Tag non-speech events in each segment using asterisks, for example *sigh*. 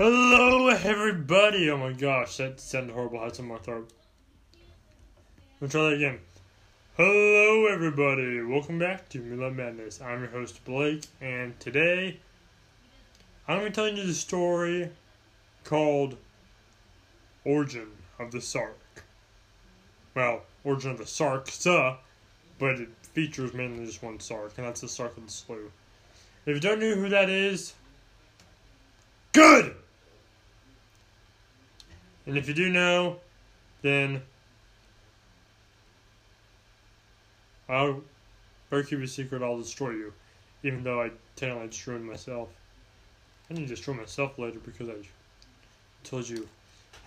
Hello, everybody! Oh my gosh, that sounded horrible. I had some my throat. Let's try that again. Hello, everybody! Welcome back to Midnight Madness. I'm your host, Blake, and today I'm going to tell you the story called Origin of the Sark. Well, Origin of the Sark, suh, but it features mainly just one Sark, and that's the Sark of the Slough. If you don't know who that is, good! And if you do know, then I'll better keep a secret. I'll destroy you, even though I technically destroyed myself. I to destroy myself later because I told you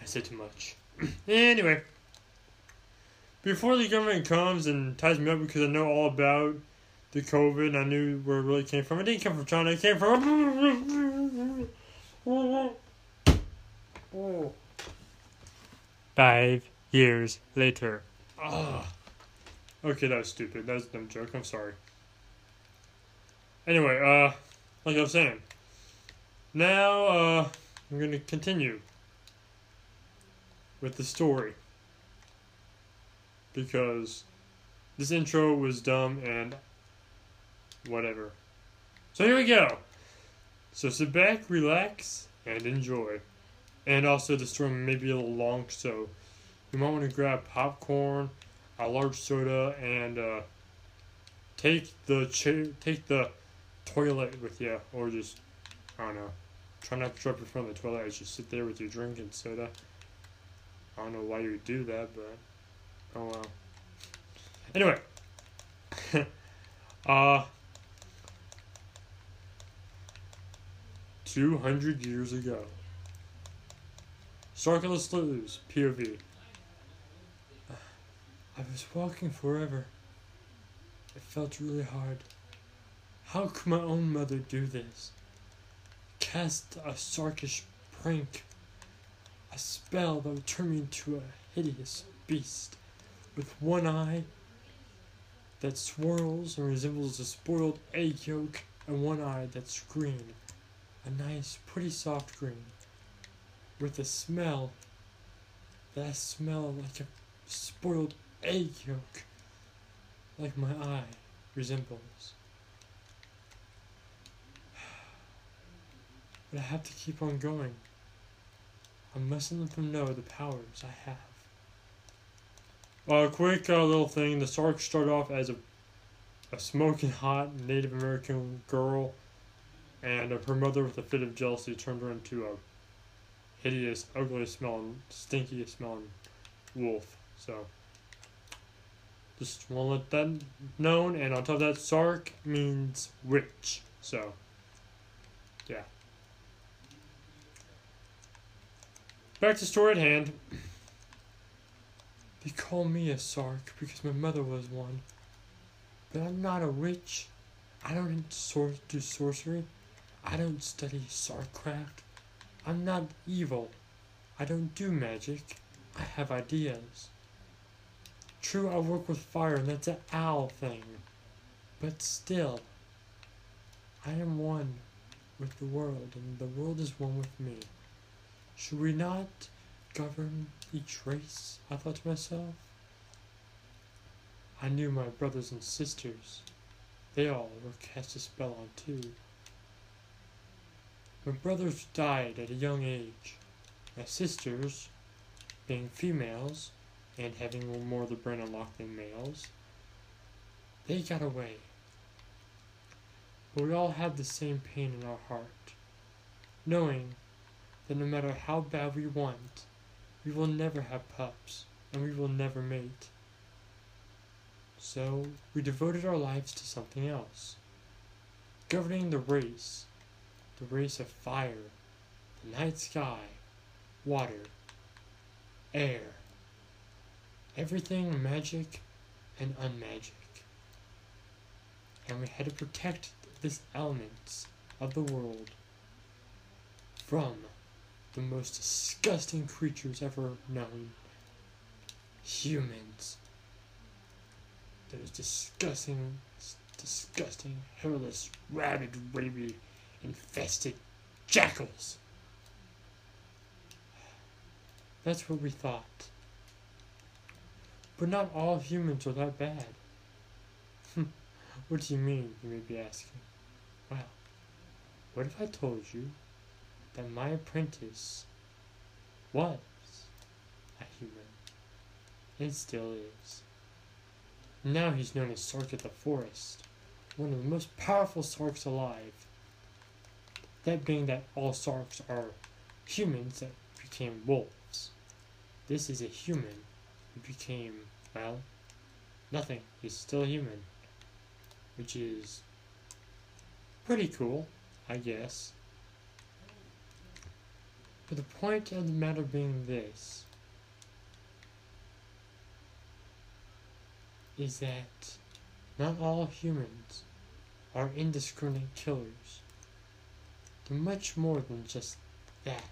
I said too much. *clears throat* anyway, before the government comes and ties me up because I know all about the COVID, and I knew where it really came from. It didn't come from China. It came from. *laughs* Oh. Five years later. Ah. Okay, that was stupid. That was a dumb joke. I'm sorry. Anyway, uh, like I was saying, now, uh, I'm gonna continue with the story. Because this intro was dumb and whatever. So here we go. So sit back, relax, and enjoy. And also, the storm may be a little long, so you might want to grab popcorn, a large soda, and uh, take the cha- take the toilet with you, or just I don't know. Try not to drop in front of the toilet as you sit there with your drink and soda. I don't know why you would do that, but oh well. Anyway, *laughs* uh, two hundred years ago. Circular Sloughs, POV. I was walking forever. It felt really hard. How could my own mother do this? Cast a sarkish prank. A spell that would turn me into a hideous beast with one eye that swirls and resembles a spoiled egg yolk and one eye that's green. A nice, pretty soft green with a smell that smell like a spoiled egg yolk, like my eye resembles. *sighs* But I have to keep on going. I mustn't let them know the powers I have. A uh, quick uh, little thing: the Sarks start off as a a smoking hot Native American girl, and uh, her mother, with a fit of jealousy, turned her into a hideous, ugly smelling, stinky smelling wolf. So just want to let that known. And on top of that, Sark means witch. So yeah. Back to story at hand. They call me a Sark because my mother was one. But I'm not a witch. I don't sor- do sorcery. I don't study Sarkcraft. I'm not evil. I don't do magic. I have ideas. True, I work with fire, and that's an owl thing. But still, I am one with the world, and the world is one with me. Should we not govern each race? I thought to myself. I knew my brothers and sisters. They all were cast a spell on too. My brothers died at a young age. My sisters, being females and having more of the brain unlocked than males, they got away. But we all had the same pain in our heart, knowing that no matter how bad we want, we will never have pups and we will never mate. So we devoted our lives to something else, governing the race the race of fire, the night sky, water, air, everything magic and unmagic. And we had to protect these elements of the world from the most disgusting creatures ever known humans. Those disgusting, disgusting, hairless, rabid, rabied infested jackals. That's what we thought. But not all humans are that bad. Hmm. what do you mean, you may be asking? Well, what if I told you that my apprentice was a human? It still is. Now he's known as Sark of the Forest, one of the most powerful Sarks alive. That being that all Sarks are humans that became wolves. This is a human who became, well, nothing. He's still human. Which is pretty cool, I guess. But the point of the matter being this is that not all humans are indiscriminate killers. Much more than just that.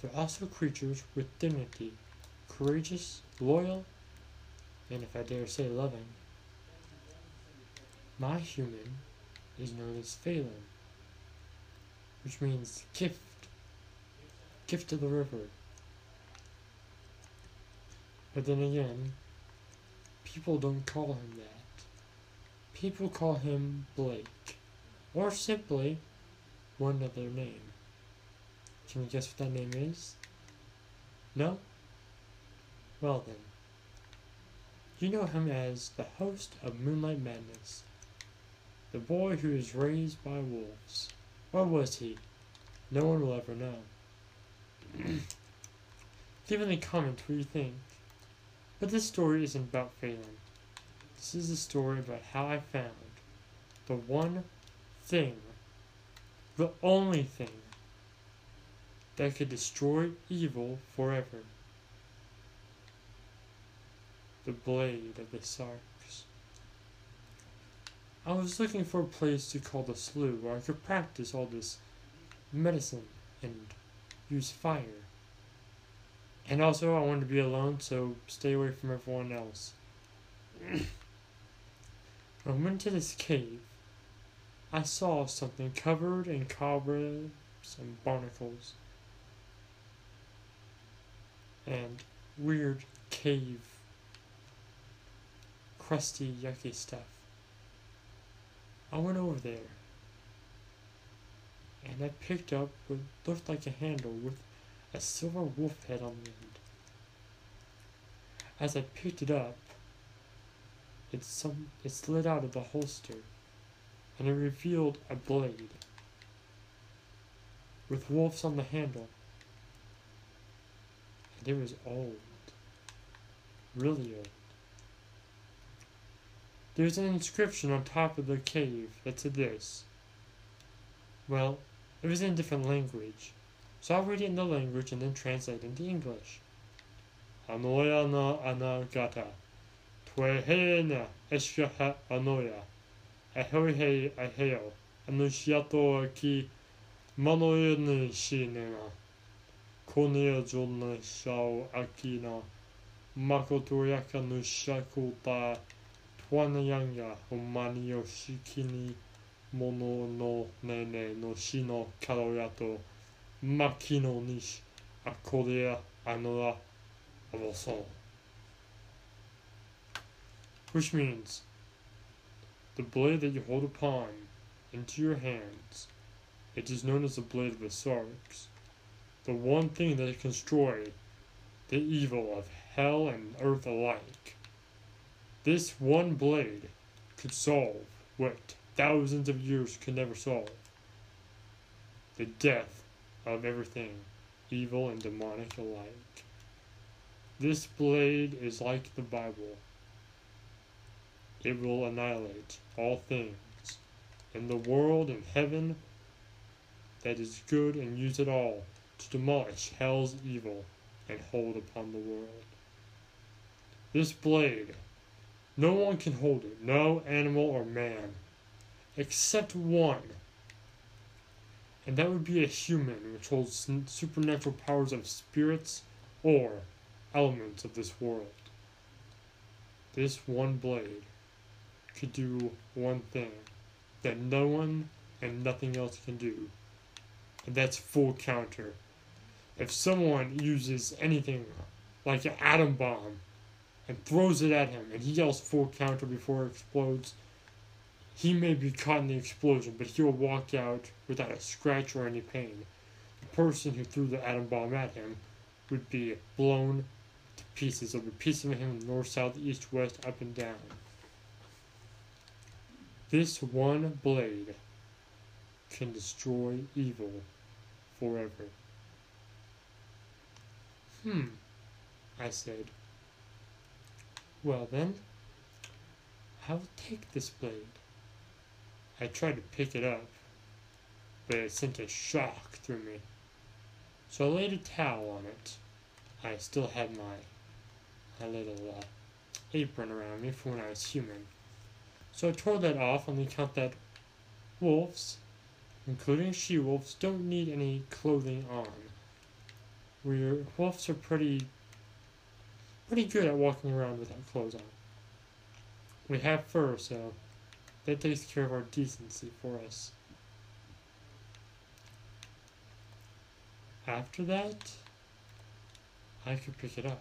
They're also creatures with dignity, courageous, loyal, and if I dare say loving. My human is known as Phelan, which means gift, gift of the river. But then again, people don't call him that. People call him Blake, or simply one other name. Can you guess what that name is? No? Well then. You know him as the host of Moonlight Madness, the boy who was raised by wolves. What was he? No one will ever know. *clears throat* Leave in the comments what you think. But this story isn't about Phelan. This is a story about how I found the one thing, the only thing, that could destroy evil forever. The blade of the Sarks. I was looking for a place to call the slough where I could practice all this medicine and use fire. And also, I wanted to be alone, so stay away from everyone else. *coughs* I went to this cave, I saw something covered in cobwebs and barnacles. And weird cave, crusty, yucky stuff. I went over there, and I picked up what looked like a handle with a silver wolf head on the end. As I picked it up, it, some, it slid out of the holster, and it revealed a blade with wolves on the handle. And it was old. Really old. There's an inscription on top of the cave that said this. Well, it was in a different language, so I'll read it in the language and then translate into English. Anoya na anagata. Twehena eshaha anoya. Ahohe aheo. Anushiato aki manoyene shinena. Konea jonna shao akina. Makoto yaka nushakuta. Twanayanga homani yoshikini mono no nene no shino karoyato. Makino nish akorea anoa also. Which means the blade that you hold upon into your hands, it is known as the blade of the Sarks, the one thing that can destroy the evil of hell and earth alike. This one blade could solve what thousands of years could never solve the death of everything, evil and demonic alike. This blade is like the Bible. It will annihilate all things in the world and heaven that is good and use it all to demolish hell's evil and hold upon the world. This blade, no one can hold it, no animal or man, except one and that would be a human which holds supernatural powers of spirits or elements of this world. This one blade could do one thing that no one and nothing else can do, and that's full counter. if someone uses anything like an atom bomb and throws it at him and he yells full counter before it explodes, he may be caught in the explosion, but he'll walk out without a scratch or any pain. The person who threw the atom bomb at him would be blown to pieces. There would be pieces of him north, south, east, west, up and down. This one blade can destroy evil forever. Hmm, I said. Well then, I will take this blade. I tried to pick it up, but it sent a shock through me. So I laid a towel on it. I still had my, my little uh, apron around me from when I was human. So I tore that off on the account that wolves, including she wolves, don't need any clothing on. We're, wolves are pretty pretty good at walking around without clothes on. We have fur, so that takes care of our decency for us. After that, I could pick it up.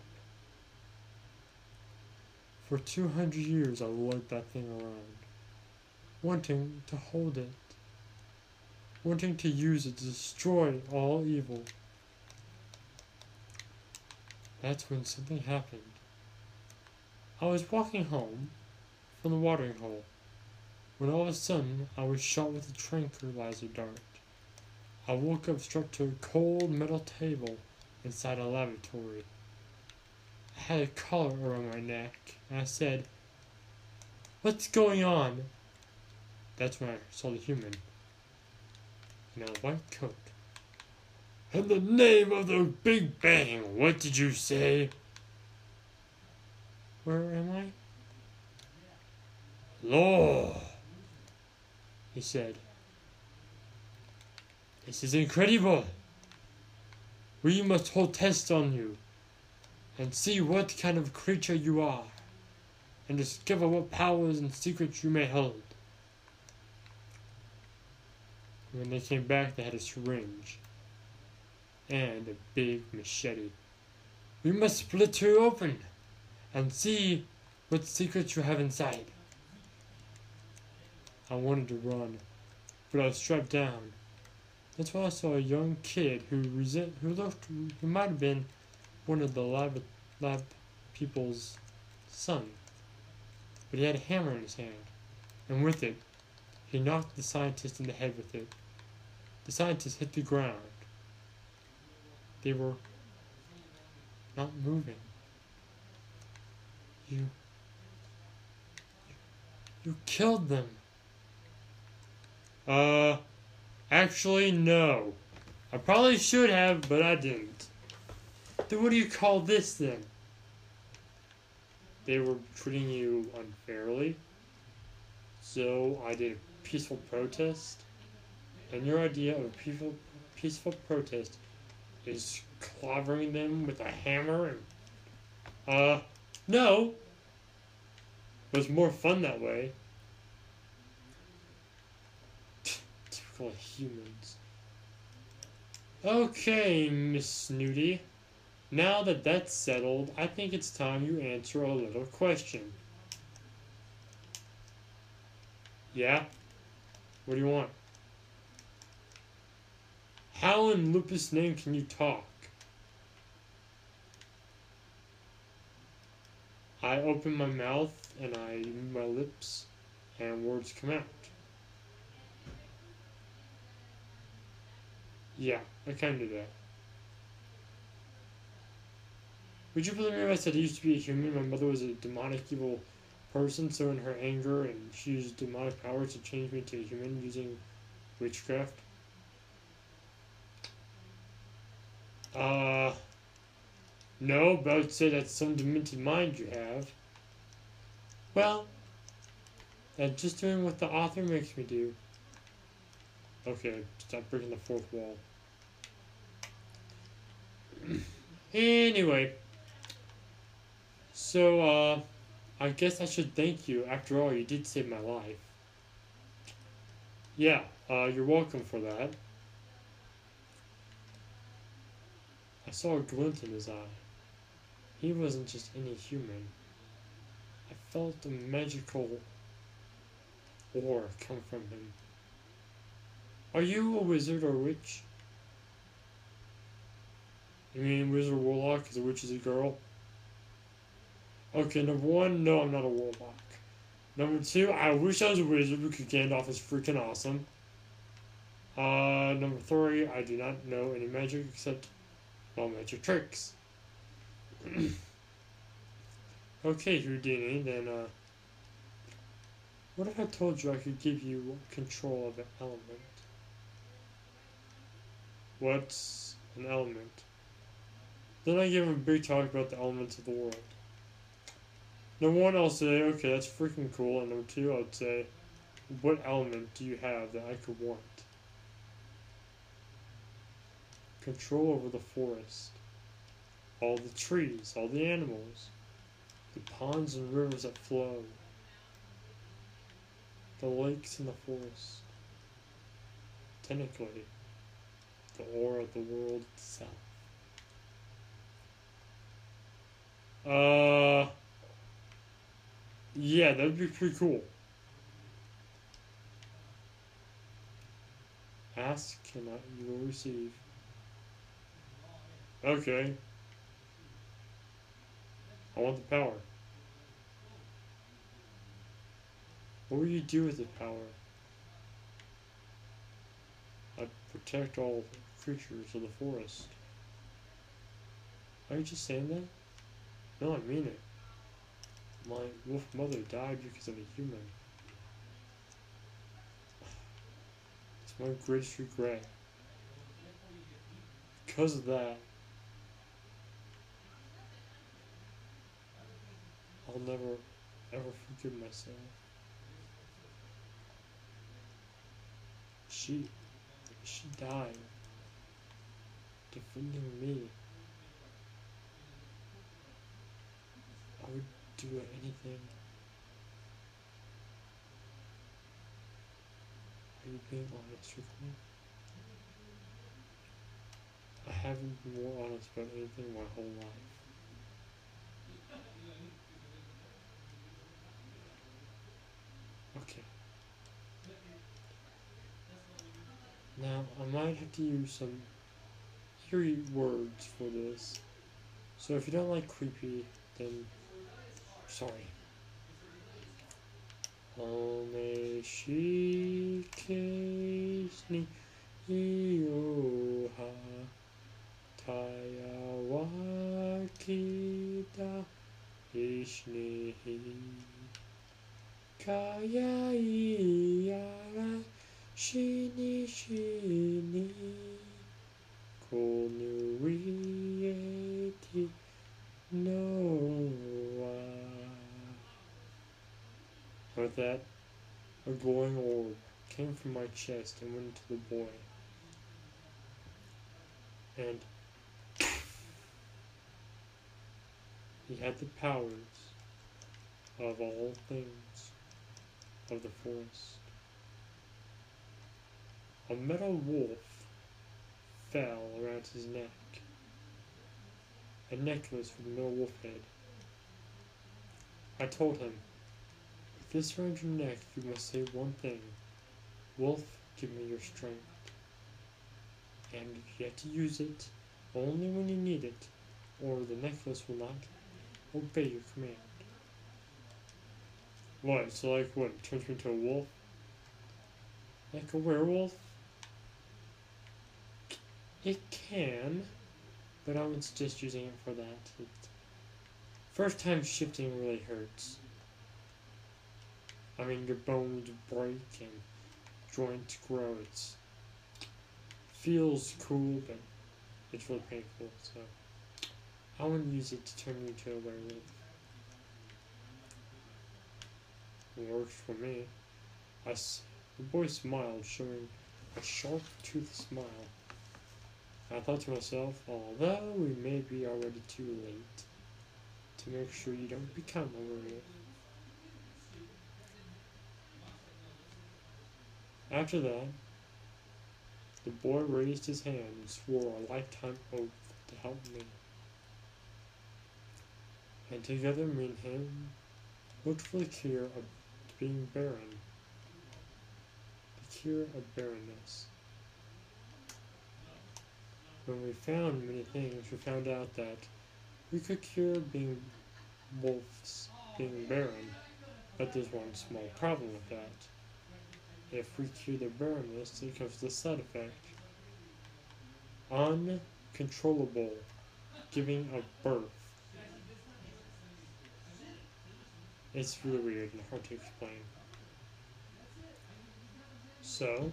For 200 years I lugged that thing around, wanting to hold it, wanting to use it to destroy all evil. That's when something happened. I was walking home from the watering hole when all of a sudden I was shot with a tranquilizer dart. I woke up strapped to a cold metal table inside a laboratory. I had a collar around my neck, and I said, What's going on? That's when I saw the human in a white coat. In the name of the Big Bang, what did you say? Where am I? Law, he said. This is incredible. We must hold tests on you and see what kind of creature you are and discover what powers and secrets you may hold. When they came back, they had a syringe and a big machete. We must split you open and see what secrets you have inside. I wanted to run, but I was strapped down. That's why I saw a young kid who resent, who looked, who might have been one of the lab, lab people's son. But he had a hammer in his hand, and with it, he knocked the scientist in the head with it. The scientist hit the ground. They were not moving. You. You killed them. Uh, actually, no. I probably should have, but I didn't. Then what do you call this then? They were treating you unfairly. So I did a peaceful protest. And your idea of a peaceful, peaceful protest is clobbering them with a hammer and. Uh, no. It was more fun that way. Typical humans. Okay, Miss Snooty. Now that that's settled, I think it's time you answer a little question. Yeah? What do you want? How in lupus name can you talk? I open my mouth and I move my lips and words come out. Yeah, I can do that. Would you believe me if I said I used to be a human? My mother was a demonic evil person, so in her anger and she used demonic powers to change me to a human using witchcraft. Uh, no, but I would say that's some demented mind you have. Well, that's just doing what the author makes me do. Okay, stop breaking the fourth wall. *clears throat* anyway, so, uh, I guess I should thank you. After all, you did save my life. Yeah, uh, you're welcome for that. I saw a glint in his eye. He wasn't just any human. I felt a magical aura come from him. Are you a wizard or a witch? You mean wizard warlock because a witch is a girl? Okay, number one, no, I'm not a warlock. Number two, I wish I was a wizard because Gandalf is freaking awesome. Uh, number three, I do not know any magic except all magic tricks. *clears throat* okay, Houdini, then, uh, what if I told you I could give you control of an element? What's an element? Then I give him a big talk about the elements of the world. Number one, I'll say, okay, that's freaking cool. And number two, I'd say, what element do you have that I could want? Control over the forest, all the trees, all the animals, the ponds and rivers that flow, the lakes in the forest, technically, the aura of the world itself. Uh, yeah, that'd be pretty cool. Ask, cannot, you will receive. Okay. I want the power. What will you do with the power? I protect all creatures of the forest. Are you just saying that? No, I mean it. My wolf mother died because of a human. It's my greatest regret. Because of that, I'll never ever forgive myself. She she died defending me. I would do anything. Are you being honest with me? I haven't been more honest about anything my whole life. Okay. Now, I might have to use some eerie words for this. So if you don't like creepy, then sorry. Ome shikesni ioha taya wakita ishnihi kaya iyara shini shini konuieti Noah. That, a glowing orb came from my chest and went to the boy. And he had the powers of all things of the forest. A metal wolf fell around his neck a necklace with little wolf head. I told him, this around your neck, you must say one thing. Wolf, give me your strength. And you have to use it only when you need it, or the necklace will not obey your command. What, so like what, it turns me into a wolf? Like a werewolf? It can but I would suggest using it for that. It, first time shifting really hurts. I mean, your bones break and joints grow. It feels cool, but it's really painful. So I want to use it to turn you into a werewolf. It works for me. I, the boy smiled, showing a sharp, toothed smile. I thought to myself, although we may be already too late to make sure you don't become a werewolf. After that, the boy raised his hand and swore a lifetime oath to help me. And together me and him looked for the cure of being barren. The cure of barrenness. When we found many things, we found out that we could cure being wolves, being barren, but there's one small problem with that. If we cure the barrenness, comes the side effect. Uncontrollable giving of birth. It's really weird and hard to explain. So,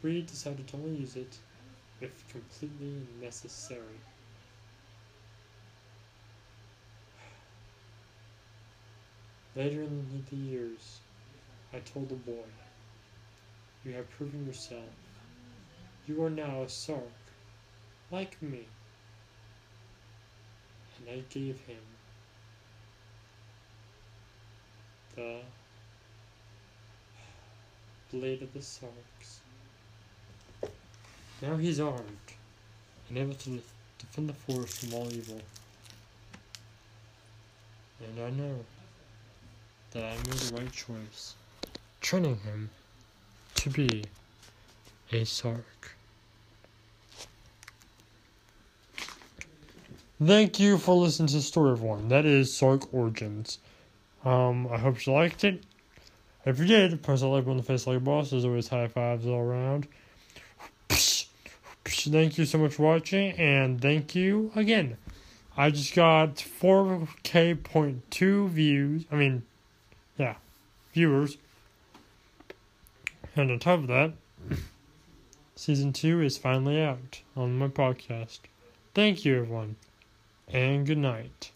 we decided to only use it if completely necessary. Later in the years, I told the boy, You have proven yourself. You are now a Sark, like me. And I gave him the blade of the Sarks. Now he's armed and able to defend the forest from all evil. And I know that I made the right choice, training him to be a Sark. Thank you for listening to the story of one. That is Sark Origins. Um, I hope you liked it. If you did, press the like button on the face like a boss. There's always high fives all around. Thank you so much for watching, and thank you again. I just got 4K point two views. I mean, yeah, viewers. And on top of that, season two is finally out on my podcast. Thank you, everyone, and good night.